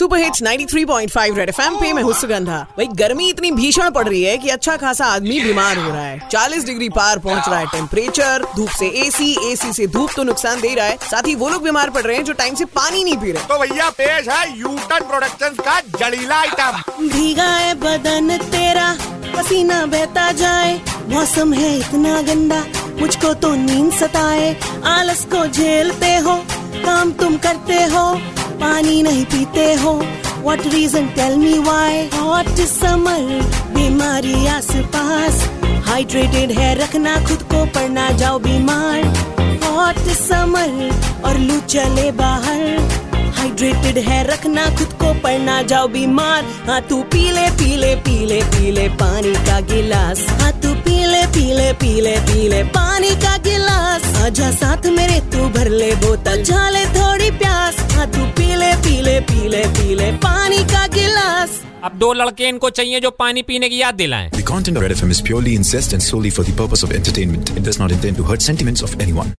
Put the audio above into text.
Super hits 93.5 red FM पे मैं हूँ सुगंधा। भाई गर्मी इतनी भीषण पड़ रही है कि अच्छा खासा आदमी बीमार हो रहा है। 40 डिग्री पार पहुँच रहा है टेम्परेचर धूप से एसी एसी से धूप तो नुकसान दे रहा है। साथ ही वो लोग बीमार पड़ रहे हैं जो टाइम से पानी नहीं पी रहे। तो भैया पेश है यूटन प्रोडक्शन का जड़ीला आइटम भीगा है बदन तेरा पसीना बहता जाए। मौसम है इतना गंदा मुझको तो नींद सताए। आलस को झेलते हो काम तुम करते हो। पानी नहीं पीते हो। What reason tell me why hot summer बीमारी आस पास हाइड्रेटेड है, रखना खुद को पर ना जाओ बीमार। हॉट समर और लू चले बाहर। हाइड्रेटेड है, रखना खुद को पर ना जाओ बीमार। हाँ तू पीले पीले पीले पीले पानी का गिलास। हाँ तू पीले पीले पीले पीले पानी का गिलास। आजा साथ मेरे, तू भर ले बोतल। झाले थोड़ी पीले पीले पानी का गिलास अब दो लड़के इनको चाहिए जो पानी पीने की याद दिलाएँ The content of Red FM is purely incest and solely for the purpose of entertainment. It does not intend to hurt sentiments of anyone.